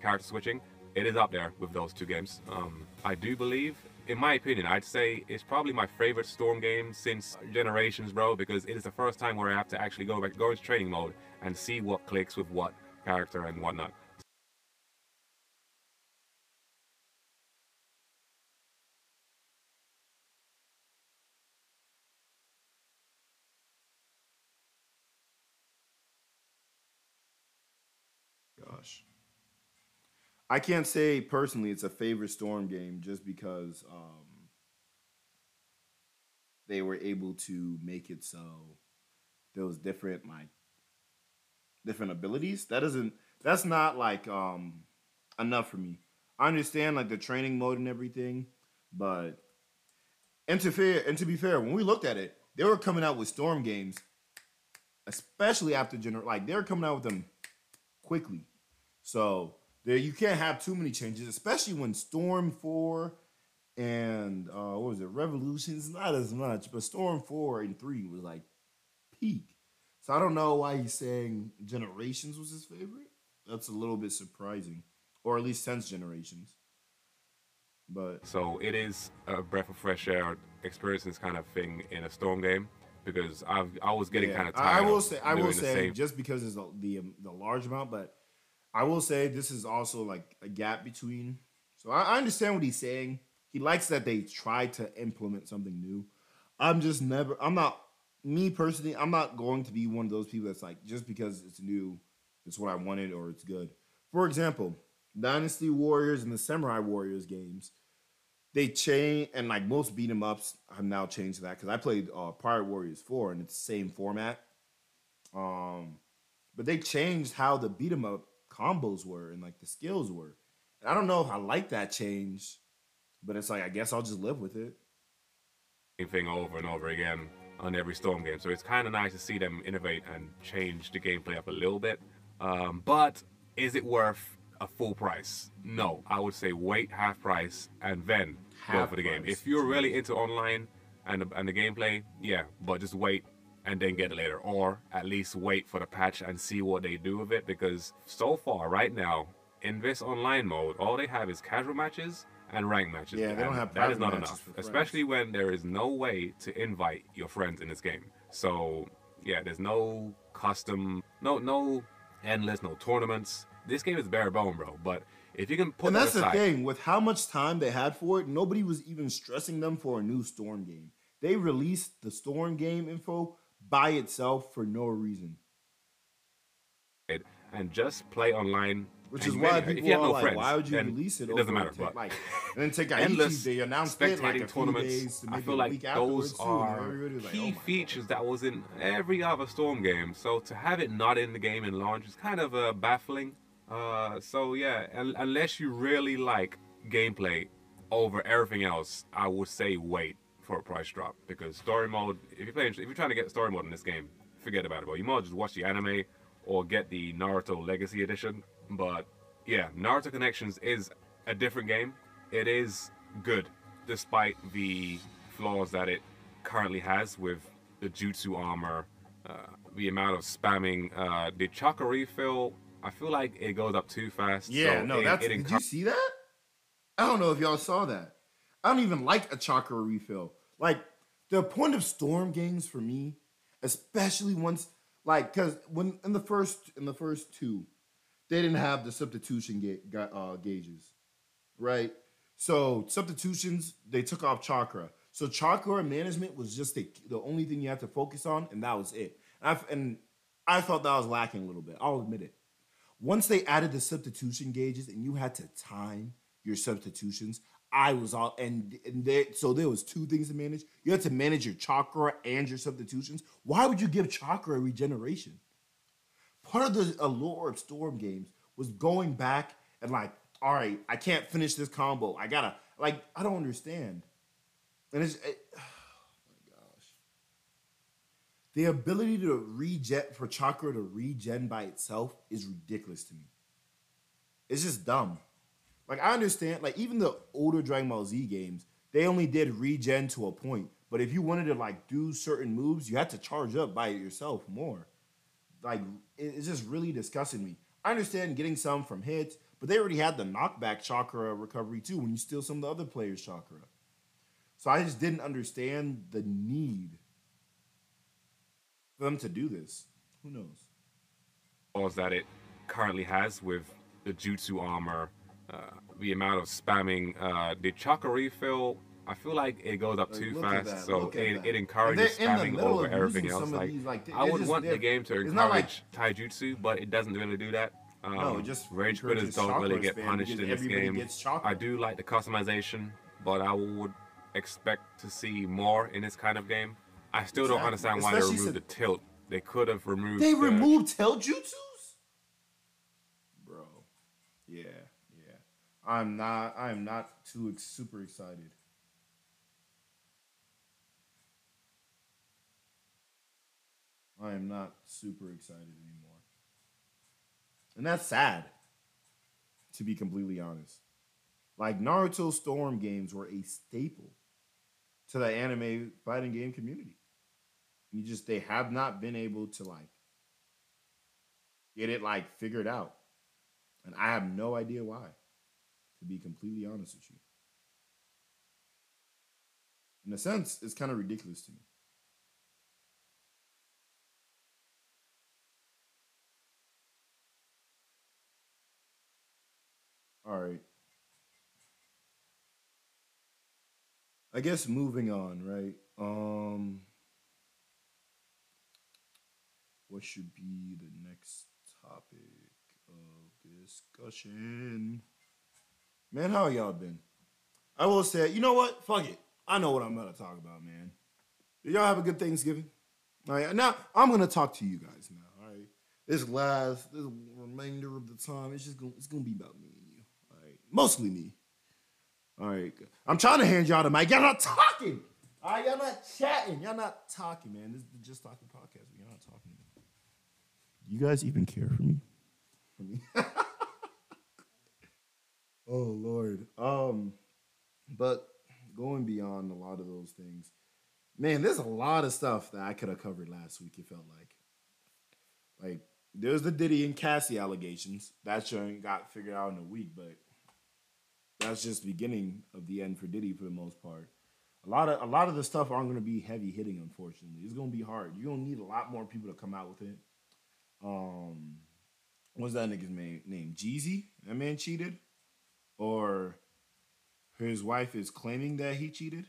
character switching. It is up there with those two games. Um, I do believe in my opinion, I'd say it's probably my favorite Storm game since Generations, bro, because it is the first time where I have to actually go back, go into training mode and see what clicks with what character and whatnot. Gosh. I can't say personally it's a favorite Storm game just because um, they were able to make it so those different like different abilities. That doesn't that's not like um enough for me. I understand like the training mode and everything, but and to fair and to be fair, when we looked at it, they were coming out with Storm games, especially after general like they were coming out with them quickly. So there you can't have too many changes, especially when Storm 4 and uh what was it, Revolutions, not as much, but Storm 4 and 3 was like peak. So I don't know why he's saying Generations was his favorite. That's a little bit surprising. Or at least since Generations. But So it is a breath of fresh air experience this kind of thing in a Storm game because I've I was getting yeah, kind of tired. I will of say I will say same just because it's the, the the large amount, but I will say this is also like a gap between. So I, I understand what he's saying. He likes that they try to implement something new. I'm just never. I'm not me personally. I'm not going to be one of those people that's like just because it's new, it's what I wanted or it's good. For example, Dynasty Warriors and the Samurai Warriors games, they change and like most beat 'em ups have now changed that because I played uh, Pirate Warriors Four and it's the same format. Um, but they changed how the beat 'em up combos were and like the skills were. And I don't know if I like that change, but it's like I guess I'll just live with it. same thing over and over again on every Storm game. So it's kind of nice to see them innovate and change the gameplay up a little bit. Um, but is it worth a full price. No, I would say wait half price and then go for the game. If you're really into online and and the gameplay, yeah, but just wait and then get it later, or at least wait for the patch and see what they do with it. Because so far, right now, in this online mode, all they have is casual matches and rank matches. Yeah, they don't have that is not enough, especially when there is no way to invite your friends in this game. So yeah, there's no custom, no no endless, no tournaments. This game is bare bone, bro. But if you can put and that that's the thing with how much time they had for it nobody was even stressing them for a new storm game they released the storm game info by itself for no reason and just play online. which is why may- if people you have are no like friends, why would you release it It doesn't matter. But like and then Tenkaichi, endless they announced it like spectating a few tournaments. I feel like those too, are like, key oh my God. features that was in every other Storm game. So to have it not in the game in launch is kind of uh, baffling. Uh, so yeah, un- unless you really like gameplay over everything else, I would say wait price drop because story mode. If you're playing, if you're trying to get story mode in this game, forget about it. Bro. You might just watch the anime or get the Naruto Legacy Edition. But yeah, Naruto Connections is a different game. It is good despite the flaws that it currently has with the jutsu armor, uh, the amount of spamming, uh, the chakra refill. I feel like it goes up too fast. yeah so no it, that's it did you see that i don't know if y'all saw that i don't even like a chakra refill like the point of storm games for me especially once like because when in the first in the first two they didn't have the substitution ga- uh, gauges right? So substitutions they took off chakra. So chakra management was just the, the only thing you had to focus on and that was it. And I, and I thought that was lacking a little bit i'll admit it. Once they added the substitution gauges and you had to time your substitutions, I was all and, and so there was two things to manage. You had to manage your chakra and your substitutions. Why would you give chakra regeneration? Part of the allure of storm games was going back and like, all right, I can't finish this combo. I gotta like, I don't understand. And it's it, oh my gosh. The ability to regen for chakra to regen by itself is ridiculous to me. It's just dumb. Like I understand, like even the older Dragon Ball Z games, they only did regen to a point. But if you wanted to like do certain moves, you had to charge up by yourself more. Like it- it's just really disgusting me. I understand getting some from hits, but they already had the knockback chakra recovery too when you steal some of the other players' chakra. So I just didn't understand the need for them to do this. Who knows? flaws that it currently has with the jutsu armor, the amount of spamming, uh, the chakra refill. I feel like it goes up Like, too fast, that, so it, it encourages And they're in the spamming over everything else. Like these, like, I would just- want the game to not like- encourage taijutsu, but it doesn't really do that. Um, No, just rage quitters don't really get punished in this game. I do like the customization, but I would expect to see more in this kind of game. I still don't Exactly. understand why they Especially removed the tilt. They could have removed. They the- removed Teljutsus? Bro. Yeah. I'm not I'm not too super excited. I am not super excited anymore. And that's sad. To be completely honest. Like Naruto Storm games were a staple to the anime fighting game community. You just they have not been able to like get it like figured out. And I have no idea why, to be completely honest with you. In a sense, it's kind of ridiculous to me. All right. I guess moving on, right? Um what should be the next topic of discussion? Man, how y'all been? I will say, you know what? Fuck it. I know what I'm about to talk about, man. Did y'all have a good Thanksgiving? All right, now I'm gonna talk to you guys now. All right, this last, this remainder of the time, it's just gonna, it's gonna be about me and you. All right, mostly me. All right. I'm trying to hand y'all the mic. Y'all not talking. All right, y'all not chatting. Y'all not talking, man. This is the Just Talking podcast. But y'all not talking. You guys even care for me? For me? Oh Lord. Um, but going beyond a lot of those things, man, there's a lot of stuff that I could have covered last week. It felt like, like there's the Diddy and Cassie allegations that shouldn't got figured out in a week, but that's just the beginning of the end for Diddy for the most part. A lot of a lot of the stuff aren't going to be heavy hitting. Unfortunately, it's going to be hard. You're going to need a lot more people to come out with it. Um, what's that nigga's name? Name Jeezy. That man cheated, or his wife is claiming that he cheated.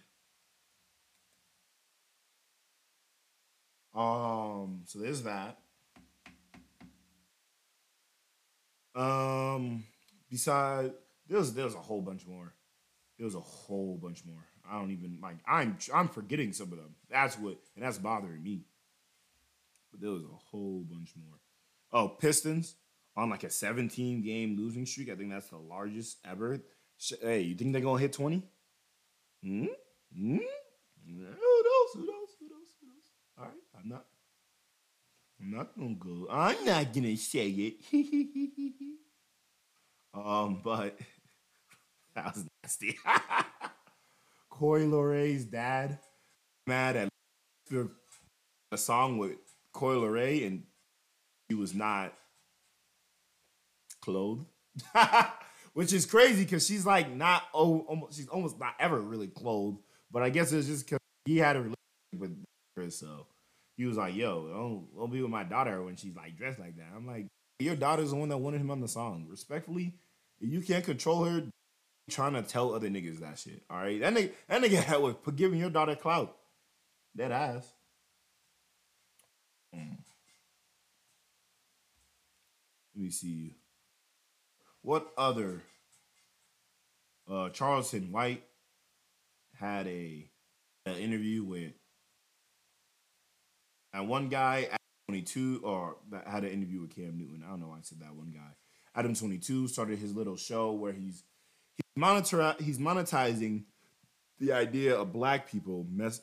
Um, so there's that. Um, besides, there's there's a whole bunch more. There's a whole bunch more. I don't even like. I'm I'm forgetting some of them. That's what, and that's bothering me. But there was a whole bunch more. Oh, Pistons on like a 17 game losing streak. I think that's the largest ever. Hey, you think they're gonna hit 20? Hmm? Hmm? Who knows? Who knows? Who knows? Who knows? All right, I'm not. I'm not gonna go. I'm not gonna say it. um, but that was nasty. Coi Leray's dad mad at a song with Coi Leray and he was not clothed, which is crazy because she's like not oh almost she's almost not ever really clothed. But I guess it's just because he had a relationship with Chris, so he was like, "Yo, don't, don't be with my daughter when she's like dressed like that." I'm like, "Your daughter's the one that wanted him on the song. Respectfully, you can't control her, trying to tell other niggas that shit. All right, that nigga, that nigga had was giving your daughter clout. That ass. Mm. Let me see. What other? Uh, Charleston White had a an interview with and one guy at 22 or had an interview with Cam Newton. I don't know why I said that one guy. Adam 22 started his little show where he's he's monitor he's monetizing the idea of black people mess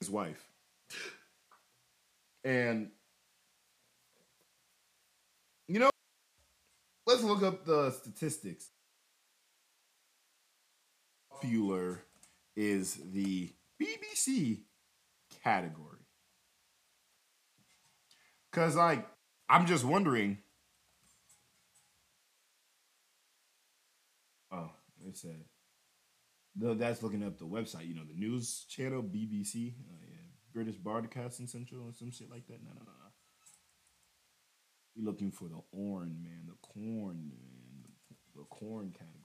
his wife. And you know, let's look up the statistics. Popular is the BBC category. Cause like I'm just wondering. Oh, it said. No, that's looking up the website. You know, the news channel BBC, uh, yeah, British Broadcasting Central, or some shit like that. No, no, no, We looking for the orange man, the corn man, the, the corn categories.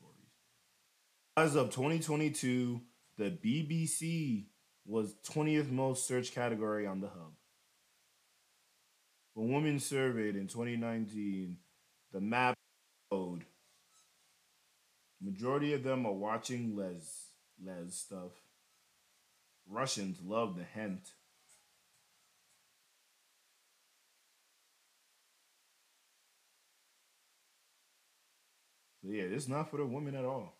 As of 2022, the BBC was 20th most searched category on the hub. For women surveyed in 2019, the map showed majority of them are watching les les stuff. Russians love the hent. So yeah, it's not for the women at all.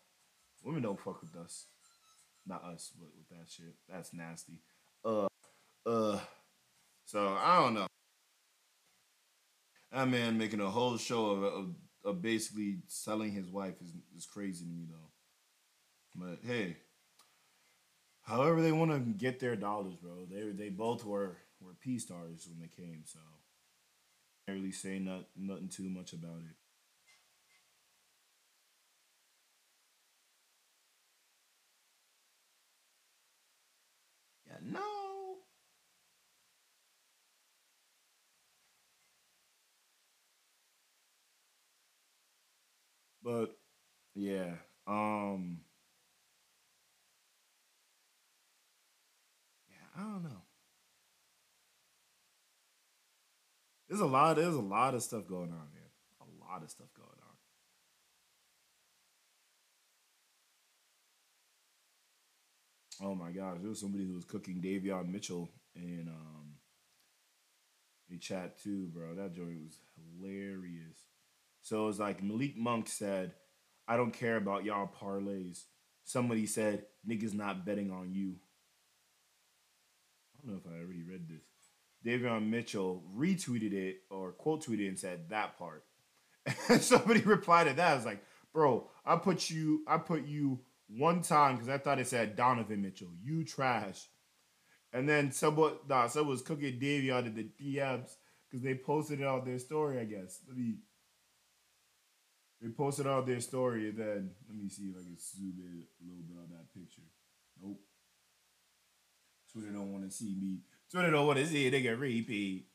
Women don't fuck with us. Not us, but with that shit. That's nasty. Uh uh so I don't know. That man making a whole show of, of, of basically selling his wife is, is crazy to me though. But hey, however they want to get their dollars, bro. They they both were were P stars when they came, so can't really say not, nothing too much about it. No. But yeah, um yeah, I don't know. There's a lot there's a lot of stuff going on, man. A lot of stuff going on. Oh my gosh, there was somebody who was cooking Davion Mitchell in um a chat too, bro. That joint was hilarious. So it was like Malik Monk said, I don't care about y'all parlays. Somebody said, niggas not betting on you. I don't know if I already read this. Davion Mitchell retweeted it or quote tweeted and said that part. And somebody replied to that. I was like, bro. I put you, I put you one time because I thought it said Donovan Mitchell. You trash. And then someone, nah, someone was cooking Davey out of the DMs because they posted it on their story. I guess. Let me. They posted on their story, and then let me see if I can zoom in a little bit on that picture. Nope. Twitter don't want to see me. Twitter don't want to see a nigga repeat.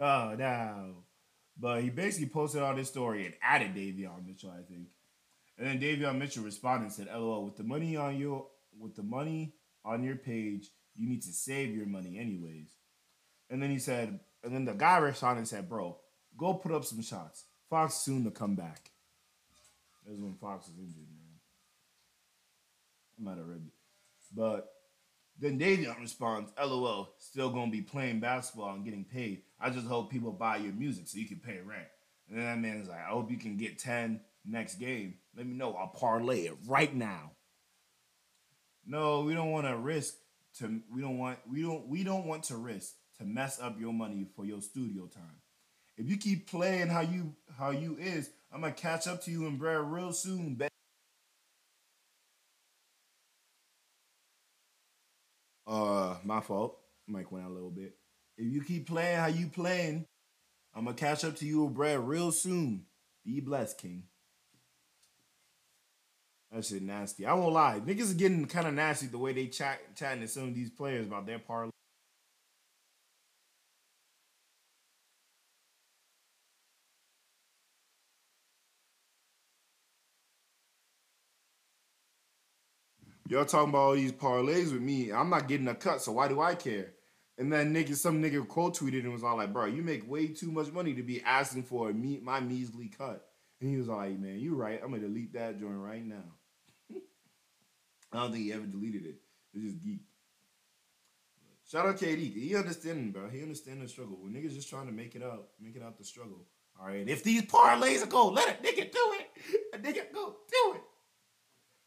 Oh no. But he basically posted on his story and added Davion Mitchell, I think. And then Davion Mitchell responded and said, LOL, with the money on your with the money on your page, you need to save your money anyways. And then he said, and then the guy responded and said, Bro, go put up some shots. Fox soon to come back. That's when Fox was injured, man. I might have read it. But then Davion responds, LOL, still gonna be playing basketball and getting paid. I just hope people buy your music so you can pay rent. And then that man's like, I hope you can get 10 next game. Let me know. I'll parlay it right now. No, we don't want to risk to we don't want we don't we don't want to risk to mess up your money for your studio time. If you keep playing how you how you is, I'm gonna catch up to you in Brad real soon, baby. Uh, my fault. Mike went out a little bit. If you keep playing how you playing, I'm gonna catch up to you with bread real soon. Be blessed, King. That shit nasty. I won't lie. Niggas is getting kind of nasty the way they chat chatting to some of these players about their parlay. Y'all talking about all these parlays with me. I'm not getting a cut, so why do I care? And then nigga, some nigga quote tweeted and was all like, bro, you make way too much money to be asking for a me- my measly cut. And he was like, man, you right. I'm gonna delete that joint right now. I don't think he ever deleted it. It's just geek. Shout out KD. He understanding, bro. He understand the struggle. When niggas just trying to make it out, make it out the struggle. All right. If these parlays are go, let a nigga do it. A nigga go do it.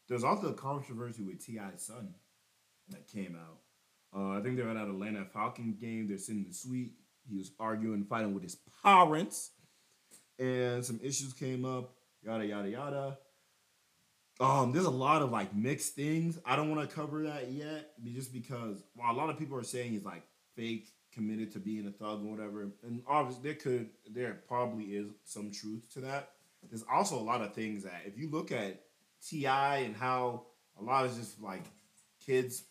There's also a controversy with T.I.'s son that came out. Uh, I think they're at an Atlanta Falcons game. They're sitting in the suite. He was arguing, fighting with his parents, and some issues came up. Yada yada yada. Um, there's a lot of like mixed things. I don't want to cover that yet, just because while a lot of people are saying he's like fake, committed to being a thug or whatever, and obviously there could, there probably is some truth to that. There's also a lot of things that if you look at Ti and how a lot of just like kids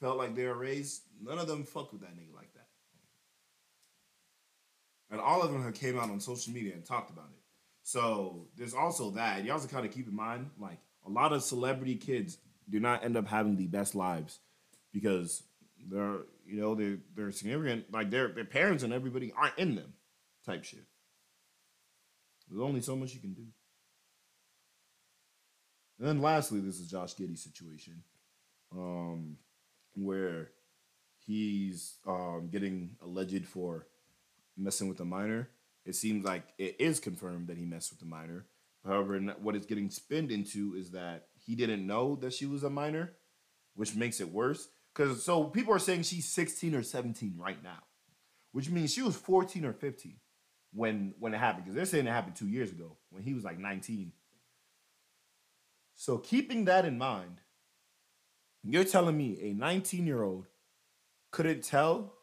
felt like they were raised, none of them fuck with that nigga like that. And all of them have came out on social media and talked about it. So there's also that. You also kind of keep in mind, like a lot of celebrity kids do not end up having the best lives because they're, you know, they're they're significant, like their their parents and everybody aren't in them, type shit. There's only so much you can do. And then lastly, this is Josh Giddey's situation, um, where he's um, getting alleged for messing with a minor. It seems like it is confirmed that he messed with a minor. However, what it's getting spinned into is that he didn't know that she was a minor, which makes it worse. Because so people are saying she's 16 or 17 right now, which means she was 14 or 15 when when it happened. Because they're saying it happened two years ago when he was like 19. So keeping that in mind, you're telling me a 19 year old couldn't tell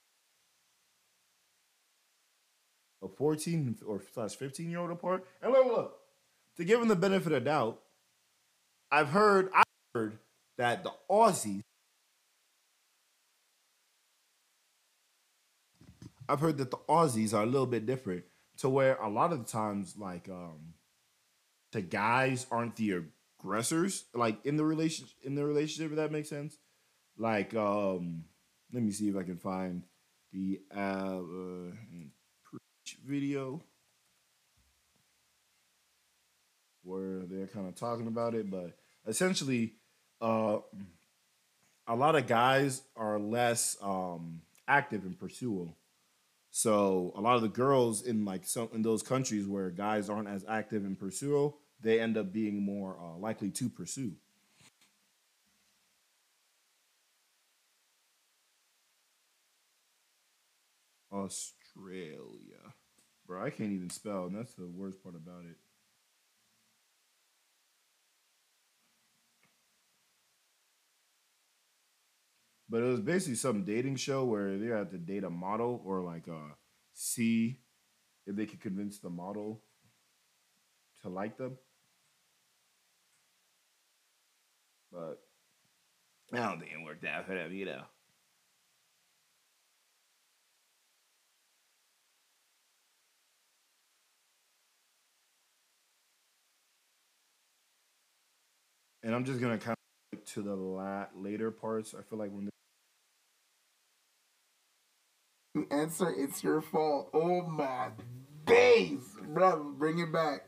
a 14 or slash 15 year old apart? And look, look, to give him the benefit of doubt, I've heard, I've heard that the Aussies, I've heard that the Aussies are a little bit different to where a lot of the times, like, um, the guys aren't the aggressors, like in the relationship, in the relationship, if that makes sense. Like, um, let me see if I can find the uh, uh video where they're kind of talking about it, but essentially, uh, a lot of guys are less um active in pursuit. So a lot of the girls in like some in those countries where guys aren't as active in pursuit, they end up being more uh, likely to pursue. Australia. Bro, I can't even spell, and that's the worst part about it. But it was basically some dating show where they had to date a model or like uh see if they could convince the model to like them. But I don't think it worked out for them, you know. And I'm just gonna kind of to the la- later parts. I feel like when You answer, it's your fault. Oh my days, bro. Bring it back.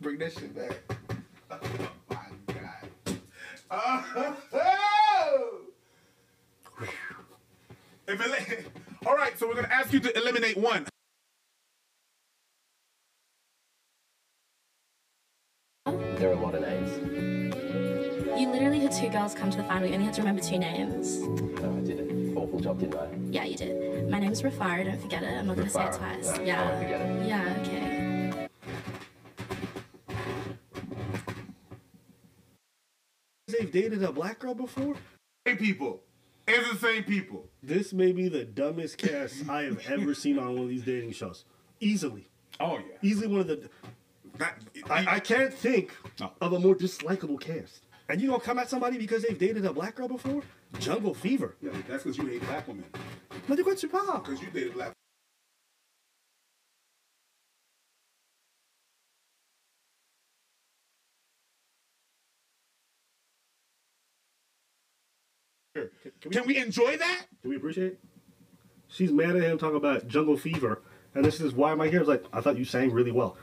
Bring that shit back. Oh my god. Oh! Elimina- All right, so we're gonna ask you to eliminate one. There are a lot of names. You literally had two girls come to the final. You only had to remember two names. No, I did an awful job, didn't I? Yeah, you did. My name's Rafara. Don't forget it. I'm not going to say it twice. No, I yeah. won't forget it. Yeah. Okay. They've dated a black girl before? Same people. It's the same people. This may be the dumbest cast I have ever seen on one of these dating shows. Easily. Oh yeah. Easily one of the. I, I can't think of a more dislikable cast. And you don't come at somebody because they've dated a black girl before? Jungle Fever. Yeah, that's because you hate black women. Mais de quoi tu parles? Because you dated black. Can we enjoy that? Can we appreciate it? She's mad at him talking about Jungle Fever. And this is why am I here? It's like, I thought you sang really well.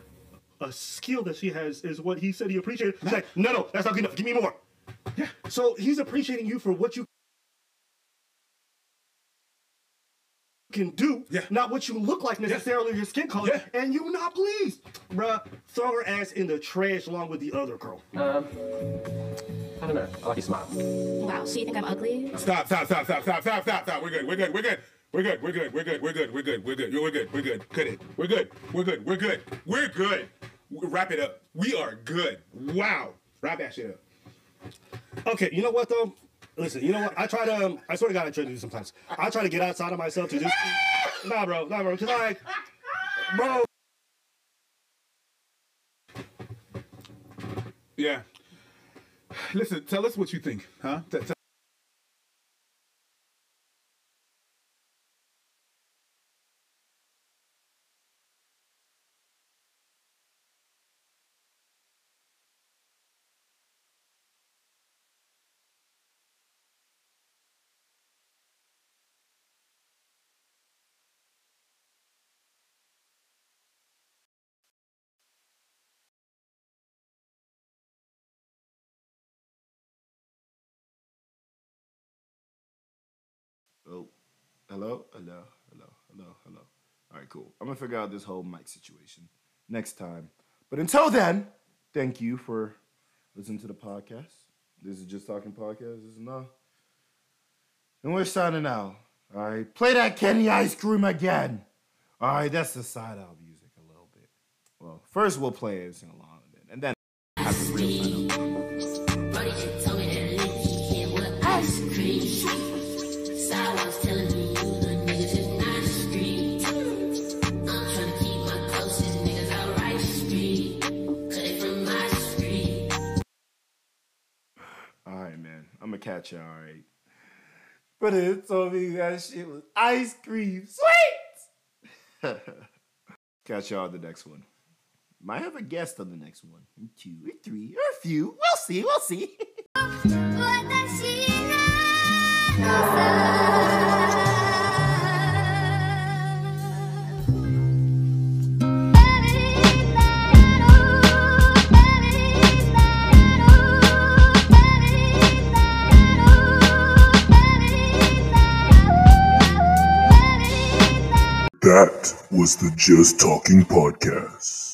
A skill that she has is what he said he appreciated. She's like, no, no, that's not good enough. Give me more. Yeah. So he's appreciating you for what you can do, not what you look like necessarily, your skin color, and you're not pleased. Bruh, throw her ass in the trash along with the other girl. Um, I don't know. I like your smile. Wow. So you think I'm ugly? Stop, stop, stop, stop, stop, stop, stop, stop. We're good. We're good. We're good. We're good. We're good. We're good. We're good. We're good. We're good. We're good. We're good. Cut it. We're good. We're good. We're good. We're good. Wrap it up. We are good. Wow. Wrap that shit up. Okay, you know what though? Listen, you know what? I try to. Um, I sort of gotta try to do sometimes. I try to get outside of myself to just. nah, bro, nah, bro, because like, bro. Yeah. Listen, tell us what you think, huh? T- t- Oh, hello, hello, hello, hello, hello. All right, cool. I'm gonna figure out this whole mic situation next time. But until then, thank you for listening to the podcast. This is just talking podcast. This is not. And we're signing out. All right, play that Kenny Ice Cream again. All right, that's the side out music a little bit. Well, first we'll play it sing along and then have the real sign You. All right. But it told me that shit was ice cream sweet. catch y'all the next one. Might have a guest on the next one. Two or three or a few. We'll see. We'll see. That was the Just Talking Podcast.